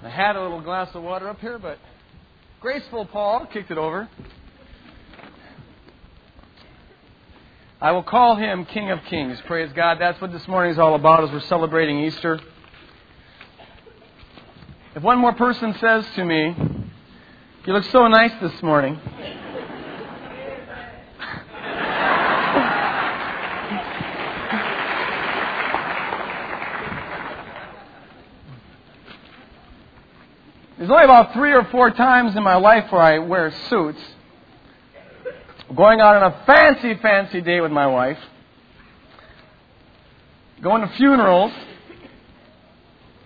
I had a little glass of water up here, but graceful Paul kicked it over. I will call him King of Kings. Praise God. That's what this morning is all about as we're celebrating Easter. If one more person says to me, You look so nice this morning, There's only about three or four times in my life where I wear suits. Going out on a fancy, fancy day with my wife. Going to funerals.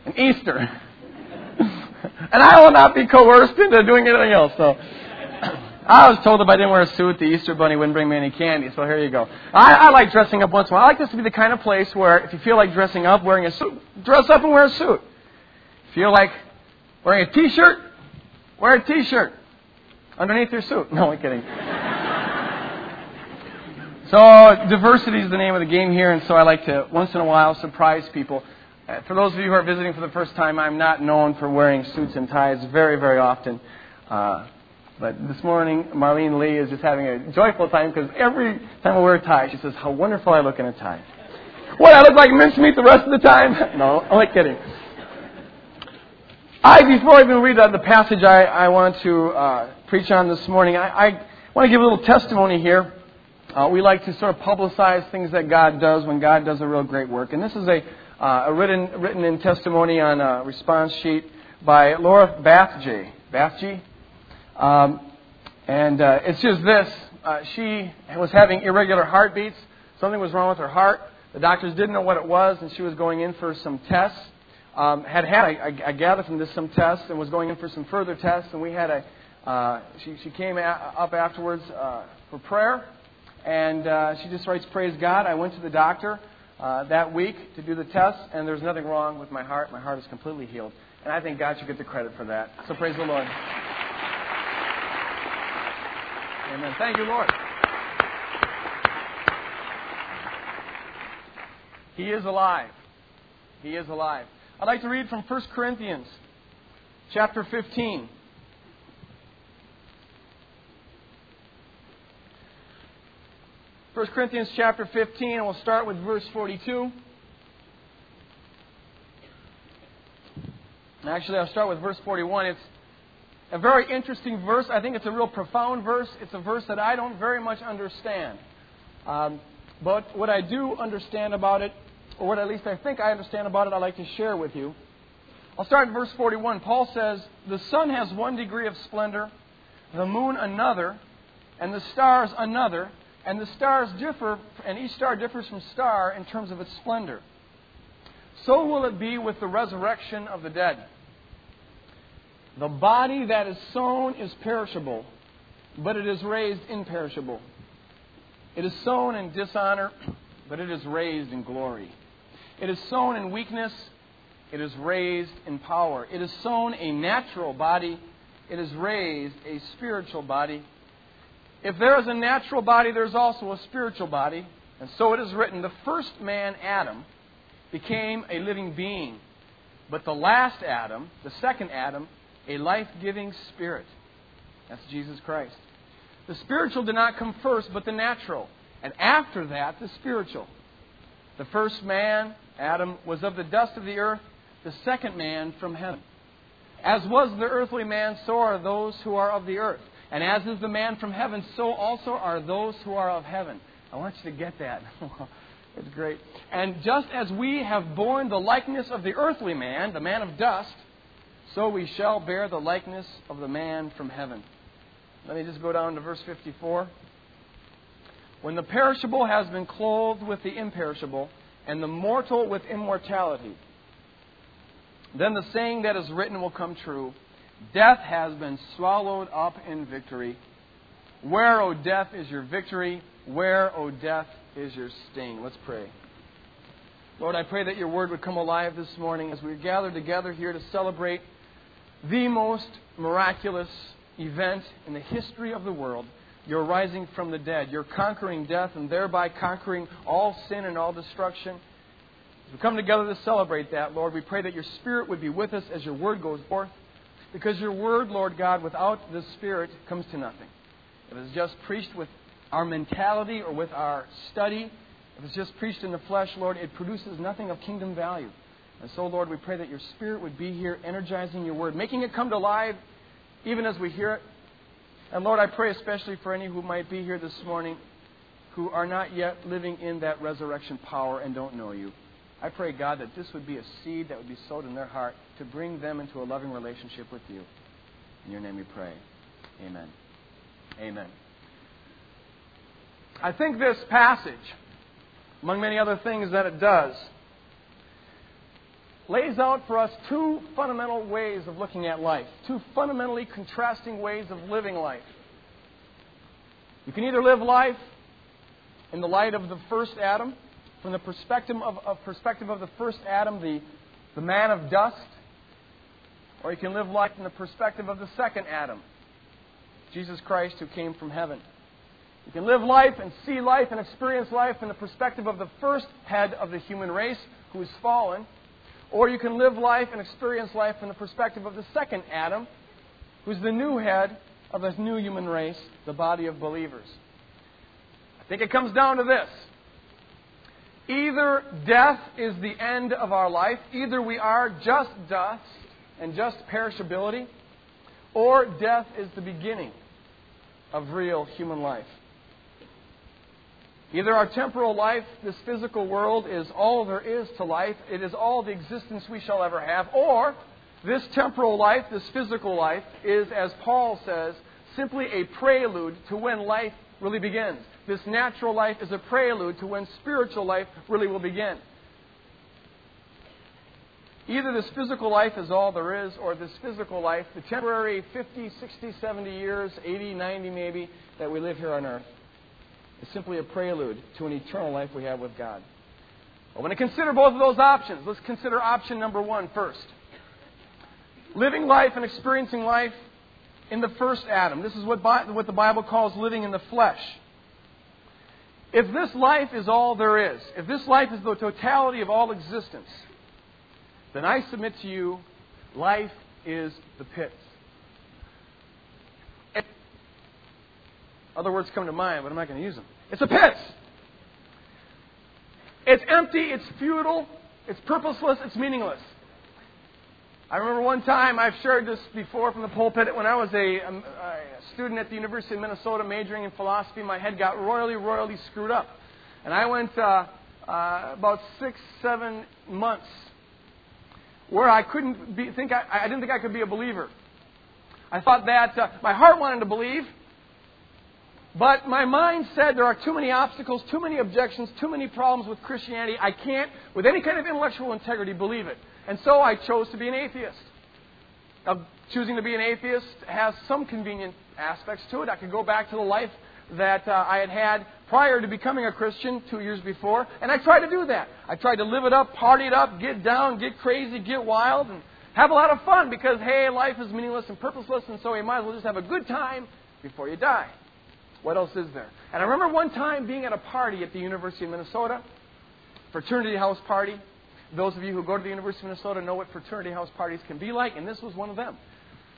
And Easter. and I will not be coerced into doing anything else. So I was told if I didn't wear a suit, the Easter bunny wouldn't bring me any candy. So here you go. I, I like dressing up once in a while. I like this to be the kind of place where if you feel like dressing up, wearing a suit, dress up and wear a suit. Feel like Wearing a t-shirt? Wear a t-shirt underneath your suit. No, I'm kidding. so diversity is the name of the game here, and so I like to once in a while surprise people. Uh, for those of you who are visiting for the first time, I'm not known for wearing suits and ties very, very often. Uh, but this morning, Marlene Lee is just having a joyful time because every time I wear a tie, she says, How wonderful I look in a tie. What, I look like mincemeat the rest of the time? no, I'm kidding. I, before I even read the passage I, I want to uh, preach on this morning, I, I, want to give a little testimony here. Uh, we like to sort of publicize things that God does when God does a real great work. And this is a, uh, a written, written in testimony on a response sheet by Laura Bathji. Bathji? Um, and uh, it's just this. Uh, she was having irregular heartbeats. Something was wrong with her heart. The doctors didn't know what it was, and she was going in for some tests um, had had, I, I, gathered from this, some tests and was going in for some further tests. And we had a, uh, she, she came a, up afterwards uh, for prayer. And uh, she just writes, Praise God. I went to the doctor uh, that week to do the test, and there's nothing wrong with my heart. My heart is completely healed. And I think God should get the credit for that. So praise the Lord. Amen. Thank you, Lord. He is alive. He is alive. I'd like to read from 1 Corinthians chapter 15. First Corinthians chapter 15, and we'll start with verse 42. Actually, I'll start with verse 41. It's a very interesting verse. I think it's a real profound verse. It's a verse that I don't very much understand. Um, but what I do understand about it or what at least I think I understand about it, I'd like to share with you. I'll start in verse 41. Paul says, The sun has one degree of splendor, the moon another, and the stars another, and the stars differ, and each star differs from star in terms of its splendor. So will it be with the resurrection of the dead. The body that is sown is perishable, but it is raised imperishable. It is sown in dishonor, but it is raised in glory. It is sown in weakness, it is raised in power. It is sown a natural body, it is raised a spiritual body. If there is a natural body, there's also a spiritual body. And so it is written the first man, Adam, became a living being. But the last Adam, the second Adam, a life giving spirit. That's Jesus Christ. The spiritual did not come first, but the natural. And after that, the spiritual. The first man, Adam, was of the dust of the earth, the second man from heaven. As was the earthly man, so are those who are of the earth. And as is the man from heaven, so also are those who are of heaven. I want you to get that. it's great. And just as we have borne the likeness of the earthly man, the man of dust, so we shall bear the likeness of the man from heaven. Let me just go down to verse 54. When the perishable has been clothed with the imperishable, and the mortal with immortality, then the saying that is written will come true Death has been swallowed up in victory. Where, O death, is your victory? Where, O death, is your sting? Let's pray. Lord, I pray that your word would come alive this morning as we gather together here to celebrate the most miraculous event in the history of the world you're rising from the dead. You're conquering death and thereby conquering all sin and all destruction. As we come together to celebrate that, Lord, we pray that your Spirit would be with us as your word goes forth. Because your word, Lord God, without the Spirit comes to nothing. If it's just preached with our mentality or with our study, if it's just preached in the flesh, Lord, it produces nothing of kingdom value. And so, Lord, we pray that your Spirit would be here, energizing your word, making it come to life even as we hear it. And Lord, I pray especially for any who might be here this morning who are not yet living in that resurrection power and don't know you. I pray, God, that this would be a seed that would be sowed in their heart to bring them into a loving relationship with you. In your name we pray. Amen. Amen. I think this passage, among many other things that it does, lays out for us two fundamental ways of looking at life, two fundamentally contrasting ways of living life. You can either live life in the light of the first Adam, from the perspective of, of, perspective of the first Adam, the, the man of dust, or you can live life from the perspective of the second Adam, Jesus Christ who came from heaven. You can live life and see life and experience life from the perspective of the first head of the human race who is fallen, or you can live life and experience life from the perspective of the second Adam, who's the new head of this new human race, the body of believers. I think it comes down to this. Either death is the end of our life, either we are just dust and just perishability, or death is the beginning of real human life. Either our temporal life, this physical world, is all there is to life, it is all the existence we shall ever have, or this temporal life, this physical life, is, as Paul says, simply a prelude to when life really begins. This natural life is a prelude to when spiritual life really will begin. Either this physical life is all there is, or this physical life, the temporary 50, 60, 70 years, 80, 90 maybe, that we live here on earth, is simply a prelude to an eternal life we have with God. But when we consider both of those options, let's consider option number one first. Living life and experiencing life in the first Adam. This is what, what the Bible calls living in the flesh. If this life is all there is, if this life is the totality of all existence, then I submit to you, life is the pits. Other words come to mind, but I'm not going to use them. It's a pit. It's empty, it's futile, it's purposeless, it's meaningless. I remember one time, I've shared this before from the pulpit, when I was a, um, a, student at the University of Minnesota majoring in philosophy, my head got royally, royally screwed up. And I went uh, uh, about six, seven months where I couldn't be, think I, I didn't think I could be a believer. I thought that uh, my heart wanted to believe, but my mind said there are too many obstacles, too many objections, too many problems with Christianity. I can't, with any kind of intellectual integrity, believe it. And so I chose to be an atheist. Now, choosing to be an atheist has some convenient aspects to it. I could go back to the life that uh, I had had prior to becoming a Christian two years before, and I tried to do that. I tried to live it up, party it up, get down, get crazy, get wild, and have a lot of fun because, hey, life is meaningless and purposeless, and so you might as well just have a good time before you die. What else is there? And I remember one time being at a party at the University of Minnesota, fraternity house party. Those of you who go to the University of Minnesota know what fraternity house parties can be like, and this was one of them.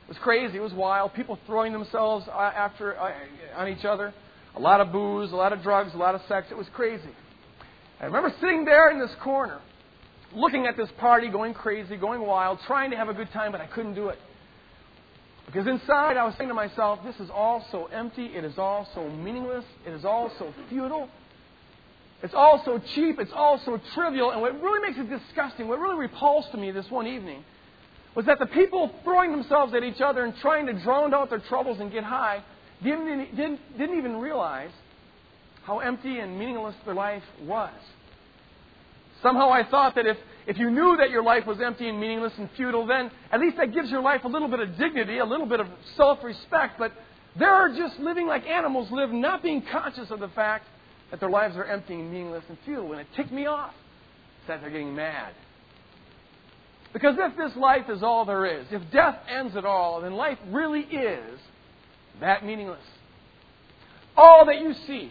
It was crazy. It was wild. People throwing themselves uh, after uh, on each other. A lot of booze, a lot of drugs, a lot of sex. It was crazy. I remember sitting there in this corner, looking at this party, going crazy, going wild, trying to have a good time, but I couldn't do it. Because inside I was saying to myself, this is all so empty, it is all so meaningless, it is all so futile, it's all so cheap, it's all so trivial, and what really makes it disgusting, what really repulsed me this one evening, was that the people throwing themselves at each other and trying to drown out their troubles and get high didn't, didn't, didn't even realize how empty and meaningless their life was. Somehow I thought that if, if you knew that your life was empty and meaningless and futile, then at least that gives your life a little bit of dignity, a little bit of self respect. But they're just living like animals live, not being conscious of the fact that their lives are empty and meaningless and futile. And it ticked me off that they're getting mad. Because if this life is all there is, if death ends at all, then life really is that meaningless. All that you see,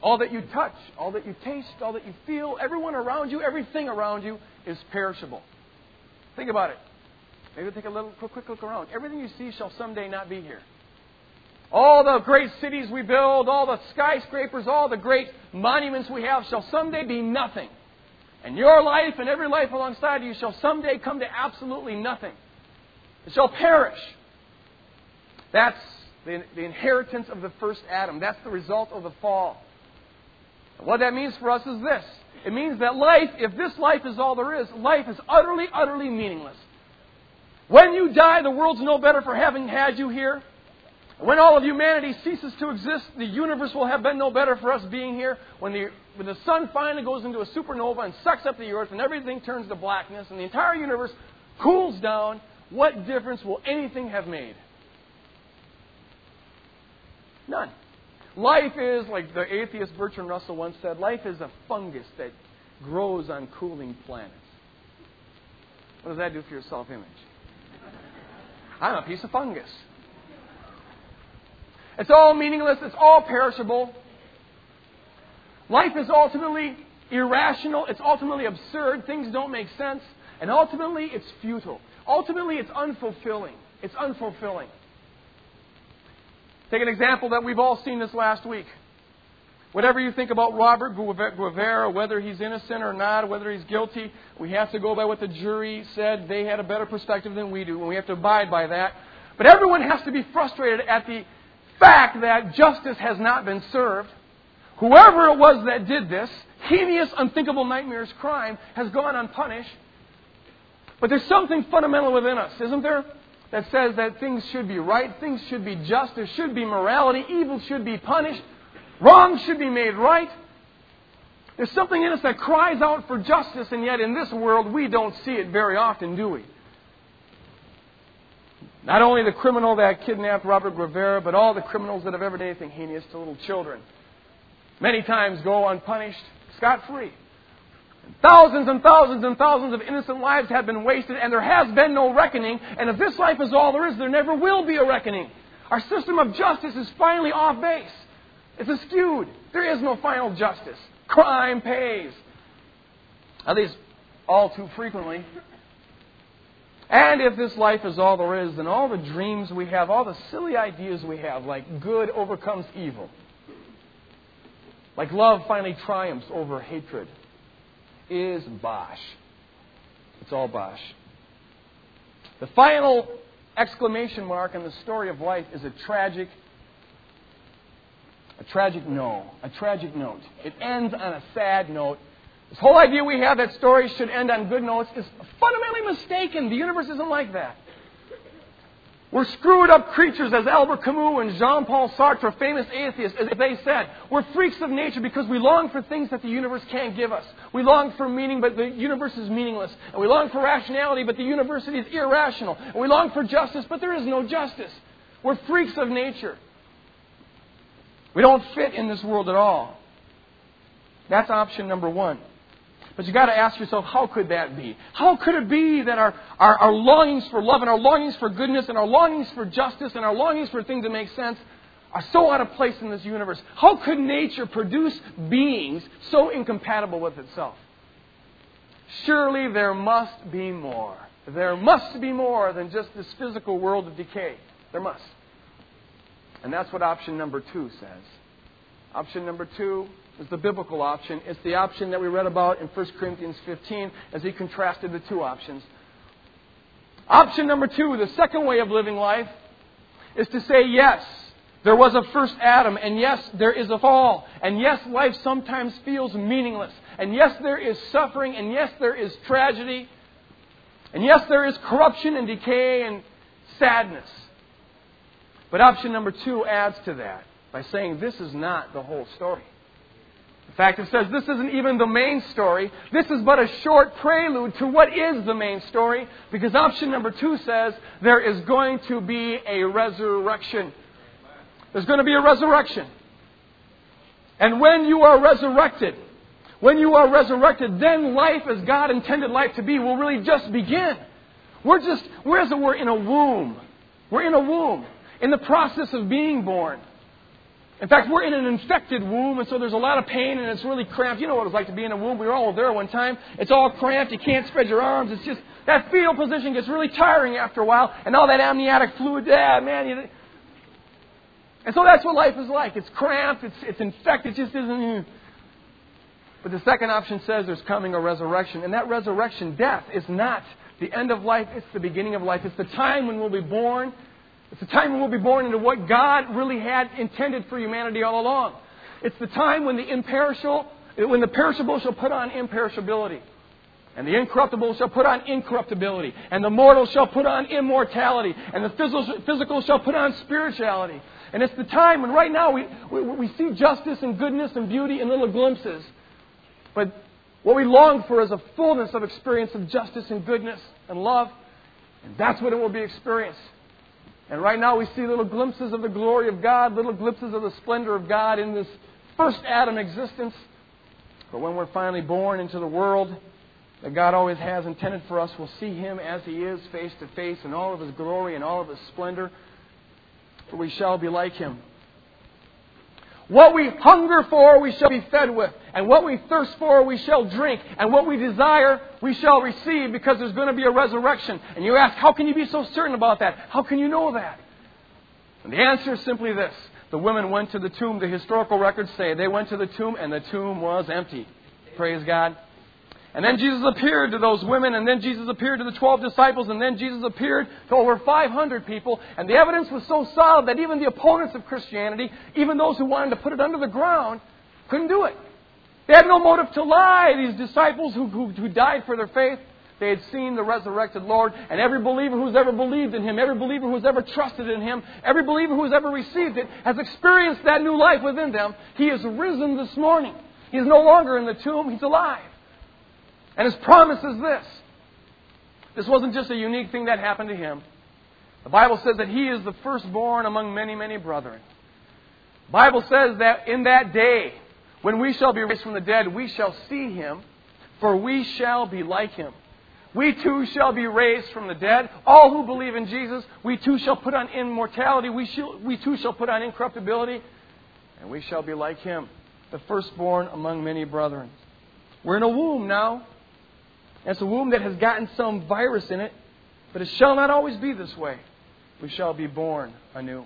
All that you touch, all that you taste, all that you feel, everyone around you, everything around you is perishable. Think about it. Maybe take a little quick, quick look around. Everything you see shall someday not be here. All the great cities we build, all the skyscrapers, all the great monuments we have shall someday be nothing. And your life and every life alongside you shall someday come to absolutely nothing. It shall perish. That's the, the inheritance of the first Adam. That's the result of the fall. What that means for us is this it means that life, if this life is all there is, life is utterly, utterly meaningless. When you die, the world's no better for having had you here. When all of humanity ceases to exist, the universe will have been no better for us being here. When the, when the sun finally goes into a supernova and sucks up the earth and everything turns to blackness and the entire universe cools down, what difference will anything have made? None. Life is, like the atheist Bertrand Russell once said, life is a fungus that grows on cooling planets. What does that do for your self image? I'm a piece of fungus. It's all meaningless, it's all perishable. Life is ultimately irrational, it's ultimately absurd, things don't make sense, and ultimately it's futile. Ultimately it's unfulfilling. It's unfulfilling. Take an example that we've all seen this last week. Whatever you think about Robert Guevara, whether he's innocent or not, whether he's guilty, we have to go by what the jury said. They had a better perspective than we do, and we have to abide by that. But everyone has to be frustrated at the fact that justice has not been served. Whoever it was that did this, heinous, unthinkable, nightmares crime, has gone unpunished. But there's something fundamental within us, isn't there? That says that things should be right, things should be just, there should be morality, evil should be punished, wrong should be made right. There's something in us that cries out for justice, and yet in this world we don't see it very often, do we? Not only the criminal that kidnapped Robert Guevara, but all the criminals that have ever done anything heinous to little children. Many times go unpunished, scot free. Thousands and thousands and thousands of innocent lives have been wasted, and there has been no reckoning. And if this life is all there is, there never will be a reckoning. Our system of justice is finally off base. It's skewed. There is no final justice. Crime pays. At least all too frequently. And if this life is all there is, then all the dreams we have, all the silly ideas we have, like good overcomes evil, like love finally triumphs over hatred, is bosh. It's all bosh. The final exclamation mark in the story of life is a tragic, a tragic no, a tragic note. It ends on a sad note this whole idea we have that stories should end on good notes is fundamentally mistaken. The universe isn't like that. We're screwed up creatures, as Albert Camus and Jean Paul Sartre, famous atheists, as they said. We're freaks of nature because we long for things that the universe can't give us. We long for meaning, but the universe is meaningless. And we long for rationality, but the universe is irrational. And we long for justice, but there is no justice. We're freaks of nature. We don't fit in this world at all. That's option number one. But you've got to ask yourself, how could that be? How could it be that our, our, our longings for love and our longings for goodness and our longings for justice and our longings for things that make sense are so out of place in this universe? How could nature produce beings so incompatible with itself? Surely there must be more. There must be more than just this physical world of decay. There must. And that's what option number two says. Option number two is the biblical option. It's the option that we read about in 1 Corinthians 15 as he contrasted the two options. Option number two, the second way of living life, is to say, yes, there was a first Adam, and yes, there is a fall, and yes, life sometimes feels meaningless, and yes, there is suffering, and yes, there is tragedy, and yes, there is corruption and decay and sadness. But option number two adds to that by saying this is not the whole story. Fact, it says this isn't even the main story. This is but a short prelude to what is the main story, because option number two says there is going to be a resurrection. There's going to be a resurrection. And when you are resurrected, when you are resurrected, then life as God intended life to be will really just begin. We're just, were in a womb. We're in a womb, in the process of being born. In fact, we're in an infected womb, and so there's a lot of pain, and it's really cramped. You know what it's like to be in a womb. We were all there one time. It's all cramped. You can't spread your arms. It's just that fetal position gets really tiring after a while, and all that amniotic fluid. Yeah, man. You, and so that's what life is like. It's cramped. It's it's infected. It just isn't. But the second option says there's coming a resurrection, and that resurrection, death, is not the end of life. It's the beginning of life. It's the time when we'll be born it's the time when we'll be born into what God really had intended for humanity all along. It's the time when the imperishable, when the perishable shall put on imperishability. And the incorruptible shall put on incorruptibility. And the mortal shall put on immortality. And the physical shall put on spirituality. And it's the time when right now we, we, we see justice and goodness and beauty in little glimpses. But what we long for is a fullness of experience of justice and goodness and love. And that's what it will be experienced. And right now we see little glimpses of the glory of God, little glimpses of the splendor of God in this first Adam existence. But when we're finally born into the world that God always has intended for us, we'll see Him as He is, face to face, in all of His glory and all of His splendor. For we shall be like Him. What we hunger for, we shall be fed with. And what we thirst for, we shall drink. And what we desire, we shall receive because there's going to be a resurrection. And you ask, how can you be so certain about that? How can you know that? And the answer is simply this. The women went to the tomb. The historical records say they went to the tomb and the tomb was empty. Praise God. And then Jesus appeared to those women, and then Jesus appeared to the 12 disciples, and then Jesus appeared to over 500 people. And the evidence was so solid that even the opponents of Christianity, even those who wanted to put it under the ground, couldn't do it. They had no motive to lie. These disciples who, who, who died for their faith, they had seen the resurrected Lord, and every believer who's ever believed in Him, every believer who's ever trusted in Him, every believer who's ever received it, has experienced that new life within them. He is risen this morning. He is no longer in the tomb, He's alive. And his promise is this. This wasn't just a unique thing that happened to him. The Bible says that he is the firstborn among many, many brethren. The Bible says that in that day, when we shall be raised from the dead, we shall see him, for we shall be like him. We too shall be raised from the dead. All who believe in Jesus, we too shall put on immortality. We, shall, we too shall put on incorruptibility, and we shall be like him, the firstborn among many brethren. We're in a womb now. It's a womb that has gotten some virus in it, but it shall not always be this way. We shall be born anew.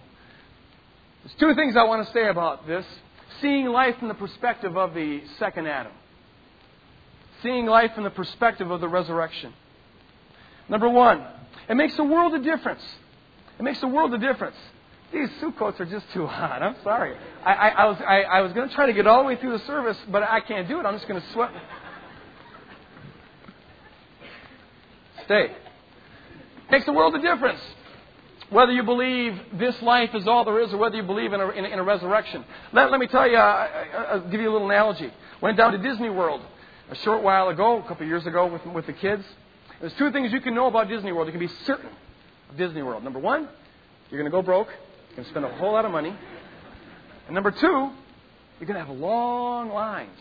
There's two things I want to say about this seeing life from the perspective of the second Adam, seeing life from the perspective of the resurrection. Number one, it makes a world of difference. It makes a world of difference. These suit coats are just too hot. I'm sorry. I, I, I was, I, I was going to try to get all the way through the service, but I can't do it. I'm just going to sweat. Stay. Makes a world of difference. Whether you believe this life is all there is or whether you believe in a, in in a resurrection. Let, let, me tell you, uh, I'll give you a little analogy. Went down to Disney World a short while ago, a couple of years ago with, with the kids. There's two things you can know about Disney World. You can be certain of Disney World. Number one, you're going to go broke. You're going to spend a whole lot of money. And number two, you're going to have long lines.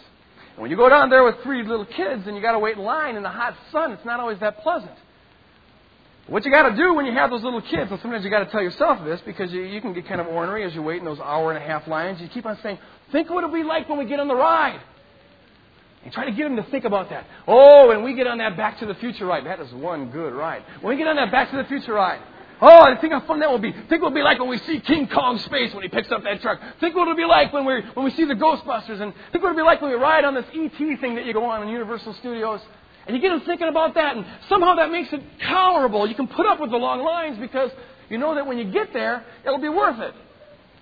When you go down there with three little kids and you got to wait in line in the hot sun, it's not always that pleasant. What you got to do when you have those little kids, and sometimes you got to tell yourself this because you, you can get kind of ornery as you wait in those hour and a half lines. You keep on saying, "Think what it'll be like when we get on the ride." And try to get them to think about that. Oh, when we get on that Back to the Future ride, that is one good ride. When we get on that Back to the Future ride, Oh, and think how fun that will be. Think what it'll be like when we see King Kong space when he picks up that truck. Think what it'll be like when we when we see the Ghostbusters, and think what it'll be like when we ride on this ET thing that you go on in Universal Studios. And you get them thinking about that, and somehow that makes it tolerable. You can put up with the long lines because you know that when you get there, it'll be worth it.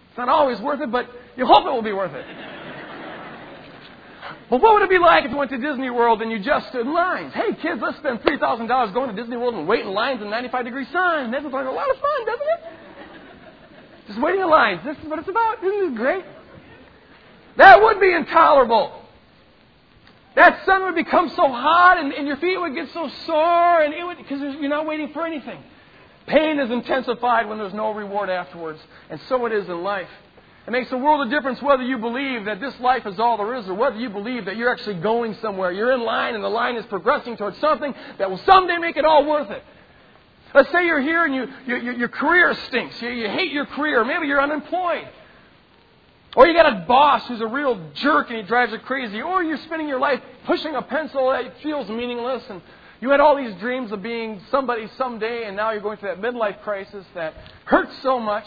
It's not always worth it, but you hope it will be worth it. But what would it be like if you went to Disney World and you just stood in lines? Hey, kids, let's spend $3,000 going to Disney World and wait in lines in 95 degree sun. That sounds like a lot of fun, doesn't it? Just waiting in lines. This is what it's about. Isn't this great? That would be intolerable. That sun would become so hot and, and your feet would get so sore and it would, because you're not waiting for anything. Pain is intensified when there's no reward afterwards. And so it is in life. It makes a world of difference whether you believe that this life is all there is or whether you believe that you're actually going somewhere. You're in line and the line is progressing towards something that will someday make it all worth it. Let's say you're here and you, you, your career stinks. You, you hate your career. Maybe you're unemployed. Or you got a boss who's a real jerk and he drives you crazy. Or you're spending your life pushing a pencil that feels meaningless and you had all these dreams of being somebody someday and now you're going through that midlife crisis that hurts so much.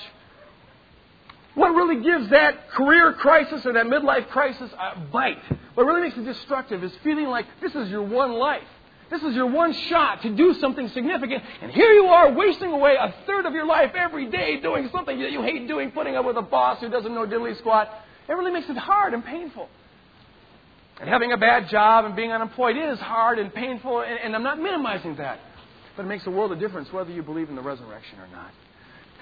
What really gives that career crisis or that midlife crisis a bite, what really makes it destructive is feeling like this is your one life. This is your one shot to do something significant, and here you are wasting away a third of your life every day doing something that you hate doing, putting up with a boss who doesn't know diddly squat. It really makes it hard and painful. And having a bad job and being unemployed is hard and painful, and, and I'm not minimizing that. But it makes a world of difference whether you believe in the resurrection or not.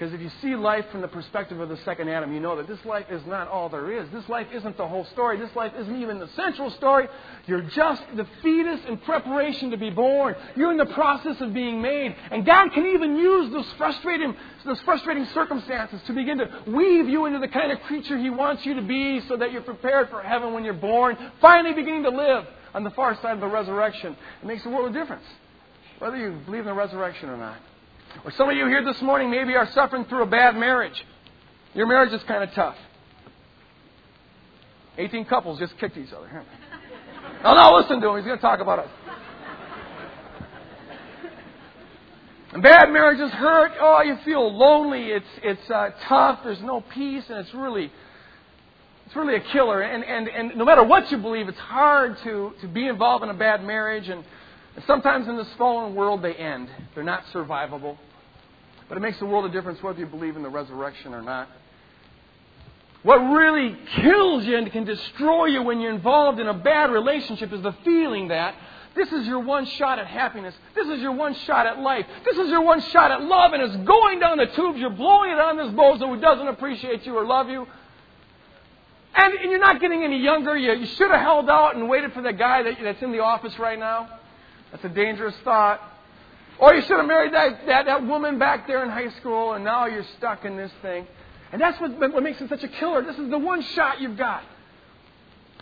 Because if you see life from the perspective of the second Adam, you know that this life is not all there is. This life isn't the whole story. This life isn't even the central story. You're just the fetus in preparation to be born. You're in the process of being made. And God can even use those frustrating, those frustrating circumstances to begin to weave you into the kind of creature He wants you to be so that you're prepared for heaven when you're born, finally beginning to live on the far side of the resurrection. It makes a world of difference, whether you believe in the resurrection or not. Or some of you here this morning maybe are suffering through a bad marriage. Your marriage is kind of tough. 18 couples just kicked each other. Oh, no, listen to him. He's going to talk about us. And bad marriages hurt. Oh, you feel lonely. It's, it's uh, tough. There's no peace, and it's really, it's really a killer. And, and, and no matter what you believe, it's hard to, to be involved in a bad marriage. And Sometimes in this fallen world they end. They're not survivable. But it makes a world of difference whether you believe in the resurrection or not. What really kills you and can destroy you when you're involved in a bad relationship is the feeling that this is your one shot at happiness. This is your one shot at life. This is your one shot at love, and it's going down the tubes. You're blowing it on this bozo who doesn't appreciate you or love you. And, and you're not getting any younger. You, you should have held out and waited for the guy that, that's in the office right now. That's a dangerous thought. Or you should have married that, that, that woman back there in high school, and now you're stuck in this thing. And that's what, what makes it such a killer. This is the one shot you've got.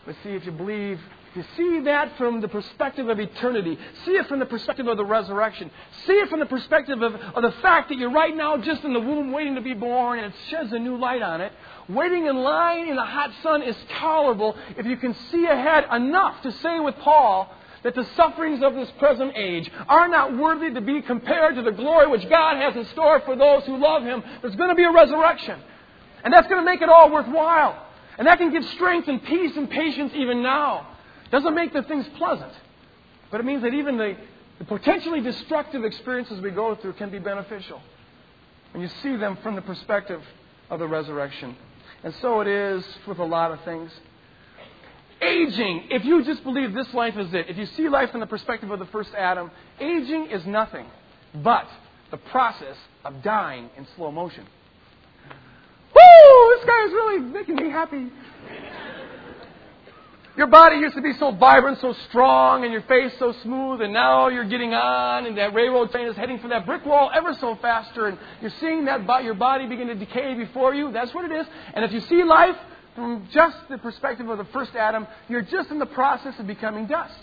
But see, if you believe, if you see that from the perspective of eternity, see it from the perspective of the resurrection, see it from the perspective of, of the fact that you're right now just in the womb waiting to be born, and it sheds a new light on it. Waiting in line in the hot sun is tolerable if you can see ahead enough to say with Paul, that the sufferings of this present age are not worthy to be compared to the glory which God has in store for those who love Him. There's going to be a resurrection. And that's going to make it all worthwhile. And that can give strength and peace and patience even now. Doesn't make the things pleasant. But it means that even the, the potentially destructive experiences we go through can be beneficial. When you see them from the perspective of the resurrection. And so it is with a lot of things. Aging, if you just believe this life is it, if you see life from the perspective of the first Adam, aging is nothing but the process of dying in slow motion. Woo! This guy is really making me happy. Your body used to be so vibrant, so strong, and your face so smooth, and now you're getting on, and that railroad train is heading for that brick wall ever so faster, and you're seeing that your body begin to decay before you. That's what it is. And if you see life from just the perspective of the first Adam, you're just in the process of becoming dust.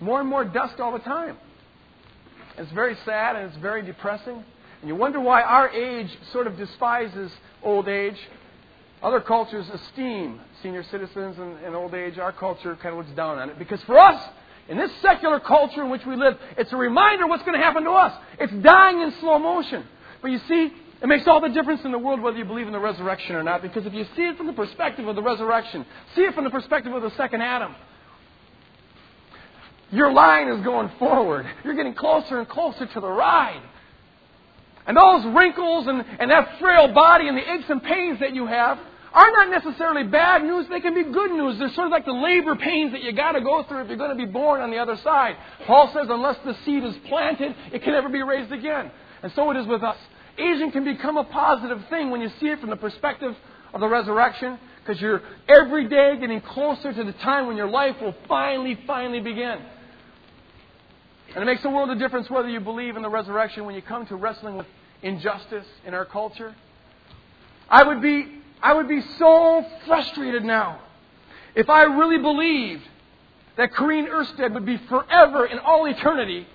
More and more dust all the time. It's very sad and it's very depressing. And you wonder why our age sort of despises old age. Other cultures esteem senior citizens and, and old age. Our culture kind of looks down on it. Because for us, in this secular culture in which we live, it's a reminder what's going to happen to us. It's dying in slow motion. But you see, it makes all the difference in the world whether you believe in the resurrection or not, because if you see it from the perspective of the resurrection, see it from the perspective of the second Adam, your line is going forward. You're getting closer and closer to the ride. And those wrinkles and, and that frail body and the aches and pains that you have are not necessarily bad news. They can be good news. They're sort of like the labor pains that you got to go through if you're going to be born on the other side. Paul says, unless the seed is planted, it can never be raised again. And so it is with us. Aging can become a positive thing when you see it from the perspective of the resurrection, because you're every day getting closer to the time when your life will finally, finally begin. And it makes a world of difference whether you believe in the resurrection when you come to wrestling with injustice in our culture. I would be, I would be so frustrated now if I really believed that Corrine Ersted would be forever in all eternity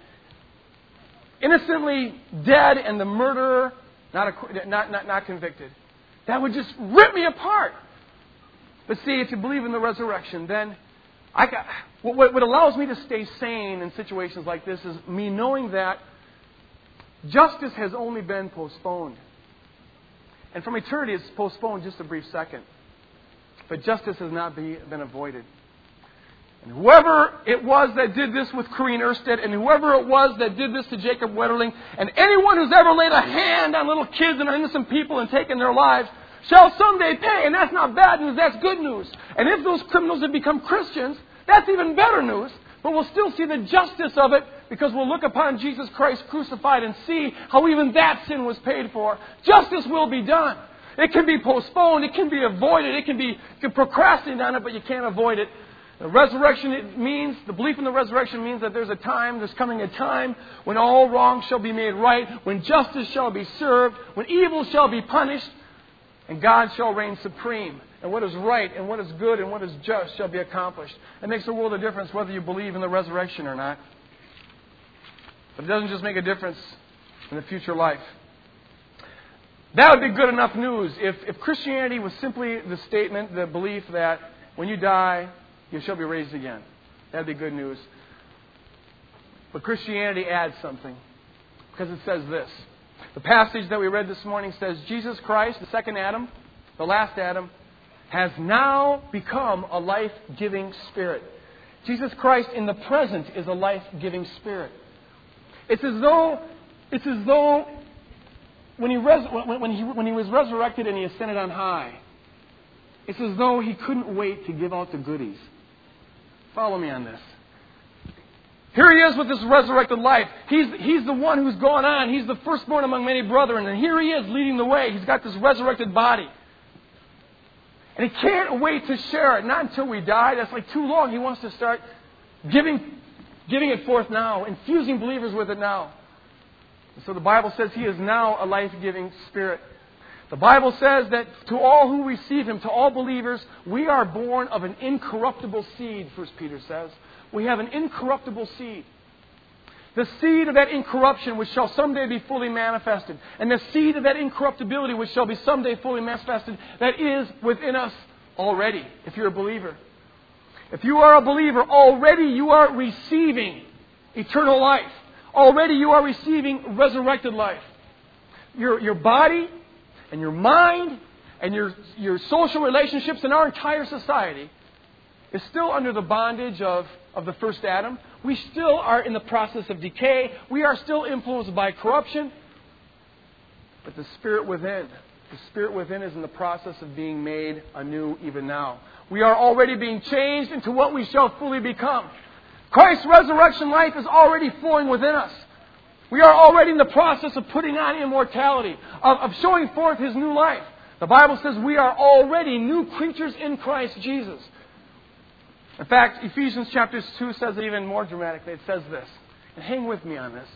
innocently dead and the murderer not, not, not, not convicted. That would just rip me apart. But see, if you believe in the resurrection, then I got, what, what allows me to stay sane in situations like this is me knowing that justice has only been postponed. And from eternity, it's postponed just a brief second. But justice has not be, been avoided. And whoever it was that did this with Corrine Erstedt, and whoever it was that did this to Jacob Wetterling, and anyone who's ever laid a hand on little kids and innocent people and taken their lives, shall someday pay. And that's not bad news, that's good news. And if those criminals have become Christians, that's even better news. But we'll still see the justice of it because we'll look upon Jesus Christ crucified and see how even that sin was paid for. Justice will be done. It can be postponed, it can be avoided, it can be procrastinated on it, but you can't avoid it. The resurrection it means, the belief in the resurrection means that there's a time, there's coming a time when all wrongs shall be made right, when justice shall be served, when evil shall be punished, and God shall reign supreme. And what is right and what is good and what is just shall be accomplished. It makes a world of difference whether you believe in the resurrection or not. But it doesn't just make a difference in the future life. That would be good enough news if, if Christianity was simply the statement, the belief that when you die, you shall be raised again. That'd be good news. But Christianity adds something because it says this. The passage that we read this morning says Jesus Christ, the second Adam, the last Adam, has now become a life giving spirit. Jesus Christ in the present is a life giving spirit. It's as though, it's as though when he, res- when, he, when he was resurrected and he ascended on high, it's as though he couldn't wait to give out the goodies. Follow me on this. Here he is with this resurrected life. He's, he's the one who's gone on. He's the firstborn among many brethren. And here he is leading the way. He's got this resurrected body. And he can't wait to share it. Not until we die. That's like too long. He wants to start giving, giving it forth now, infusing believers with it now. And so the Bible says he is now a life giving spirit. The Bible says that to all who receive him, to all believers, we are born of an incorruptible seed, First Peter says. We have an incorruptible seed. The seed of that incorruption which shall someday be fully manifested. And the seed of that incorruptibility which shall be someday fully manifested that is within us already, if you're a believer. If you are a believer, already you are receiving eternal life. Already you are receiving resurrected life. Your, your body and your mind and your, your social relationships and our entire society is still under the bondage of, of the first Adam. We still are in the process of decay. We are still influenced by corruption. But the spirit within, the spirit within is in the process of being made anew even now. We are already being changed into what we shall fully become. Christ's resurrection life is already flowing within us. We are already in the process of putting on immortality, of, of showing forth His new life. The Bible says we are already new creatures in Christ Jesus. In fact, Ephesians chapter 2 says it even more dramatically. It says this. And hang with me on this.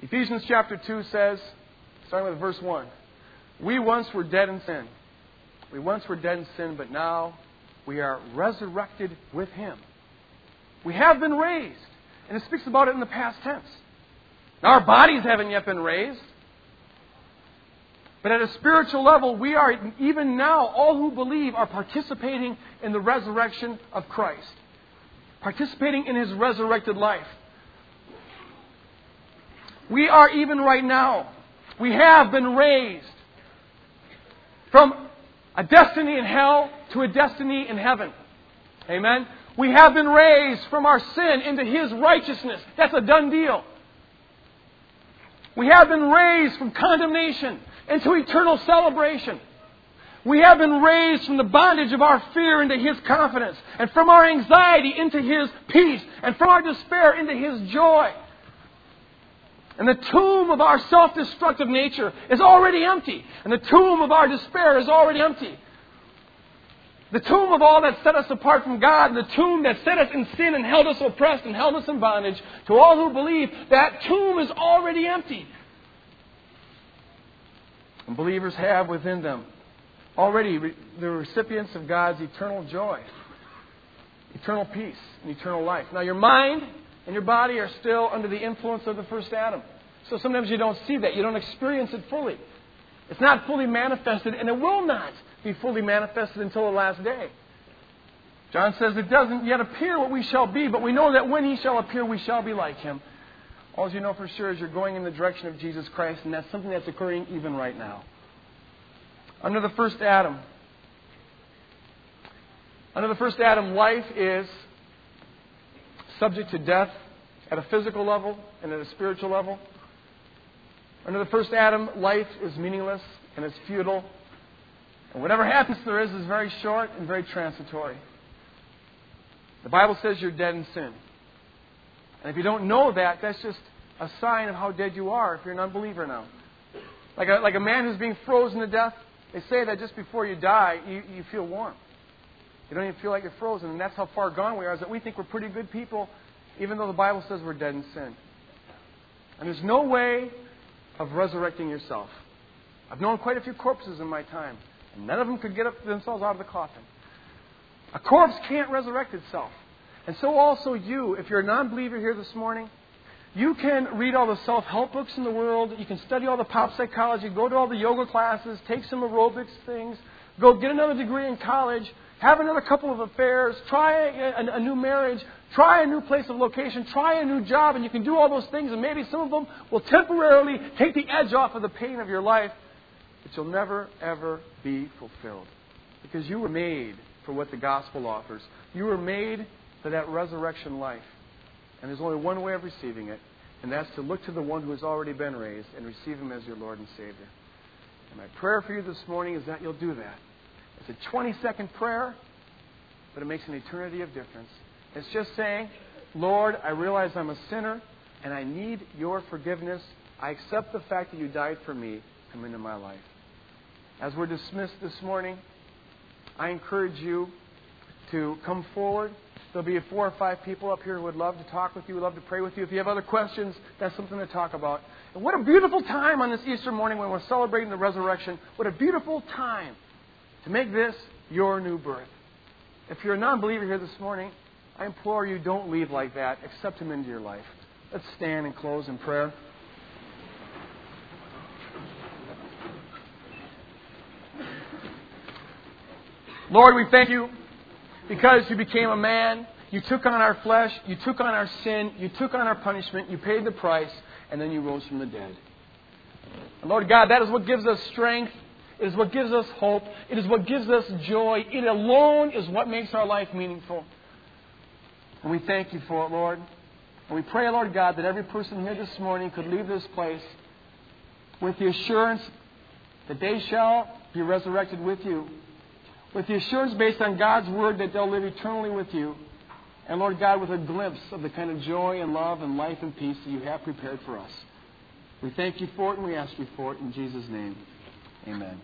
Ephesians chapter 2 says, starting with verse 1, We once were dead in sin. We once were dead in sin, but now we are resurrected with Him. We have been raised. And it speaks about it in the past tense. Now, our bodies haven't yet been raised. But at a spiritual level, we are, even now, all who believe are participating in the resurrection of Christ, participating in his resurrected life. We are even right now, we have been raised from a destiny in hell to a destiny in heaven. Amen? We have been raised from our sin into his righteousness. That's a done deal. We have been raised from condemnation into eternal celebration. We have been raised from the bondage of our fear into His confidence, and from our anxiety into His peace, and from our despair into His joy. And the tomb of our self destructive nature is already empty, and the tomb of our despair is already empty. The tomb of all that set us apart from God, the tomb that set us in sin and held us oppressed and held us in bondage, to all who believe, that tomb is already empty. And believers have within them already the recipients of God's eternal joy, eternal peace, and eternal life. Now, your mind and your body are still under the influence of the first Adam. So sometimes you don't see that. You don't experience it fully. It's not fully manifested, and it will not be fully manifested until the last day. John says it doesn't yet appear what we shall be, but we know that when he shall appear, we shall be like him. All you know for sure is you're going in the direction of Jesus Christ, and that's something that's occurring even right now. Under the first Adam, under the first Adam, life is subject to death at a physical level and at a spiritual level. Under the first Adam, life is meaningless and it's futile. And whatever happens there is is very short and very transitory. The Bible says you're dead in sin. And if you don't know that, that's just a sign of how dead you are if you're an unbeliever now. Like a, like a man who's being frozen to death, they say that just before you die, you, you feel warm. You don't even feel like you're frozen. And that's how far gone we are, is that we think we're pretty good people, even though the Bible says we're dead in sin. And there's no way of resurrecting yourself. I've known quite a few corpses in my time, none of them could get up themselves out of the coffin. A corpse can't resurrect itself. And so also you, if you're a non believer here this morning, you can read all the self help books in the world. You can study all the pop psychology, go to all the yoga classes, take some aerobics things, go get another degree in college, have another couple of affairs, try a, a, new marriage, try a new place of location, try a new job, and you can do all those things, and maybe some of them will temporarily take the edge off of the pain of your life, but you'll never, ever be fulfilled. Because you were made for what the gospel offers. You were made for that resurrection life. And there's only one way of receiving it, and that's to look to the one who has already been raised and receive him as your Lord and Savior. And my prayer for you this morning is that you'll do that. It's a 20 second prayer, but it makes an eternity of difference. It's just saying, Lord, I realize I'm a sinner and I need your forgiveness. I accept the fact that you died for me. Come into my life. As we're dismissed this morning, I encourage you to come forward There'll be four or five people up here who would love to talk with you, would love to pray with you. If you have other questions, that's something to talk about. And what a beautiful time on this Easter morning when we're celebrating the resurrection. What a beautiful time to make this your new birth. If you're a non believer here this morning, I implore you don't leave like that. Accept Him into your life. Let's stand and close in prayer. Lord, we thank you because you became a man, you took on our flesh, you took on our sin, you took on our punishment, you paid the price, and then you rose from the dead. And Lord God, that is what gives us strength. It is what gives us hope. It is what gives us joy. It alone is what makes our life meaningful. And we thank you for it, Lord. And we pray, Lord God, that every person here this morning could leave this place with the assurance that they shall be resurrected with you with the assurance based on God's word that they'll live eternally with you. And Lord God, with a glimpse of the kind of joy and love and life and peace that you have prepared for us. We thank you for it and we ask you for it in Jesus' name. Amen.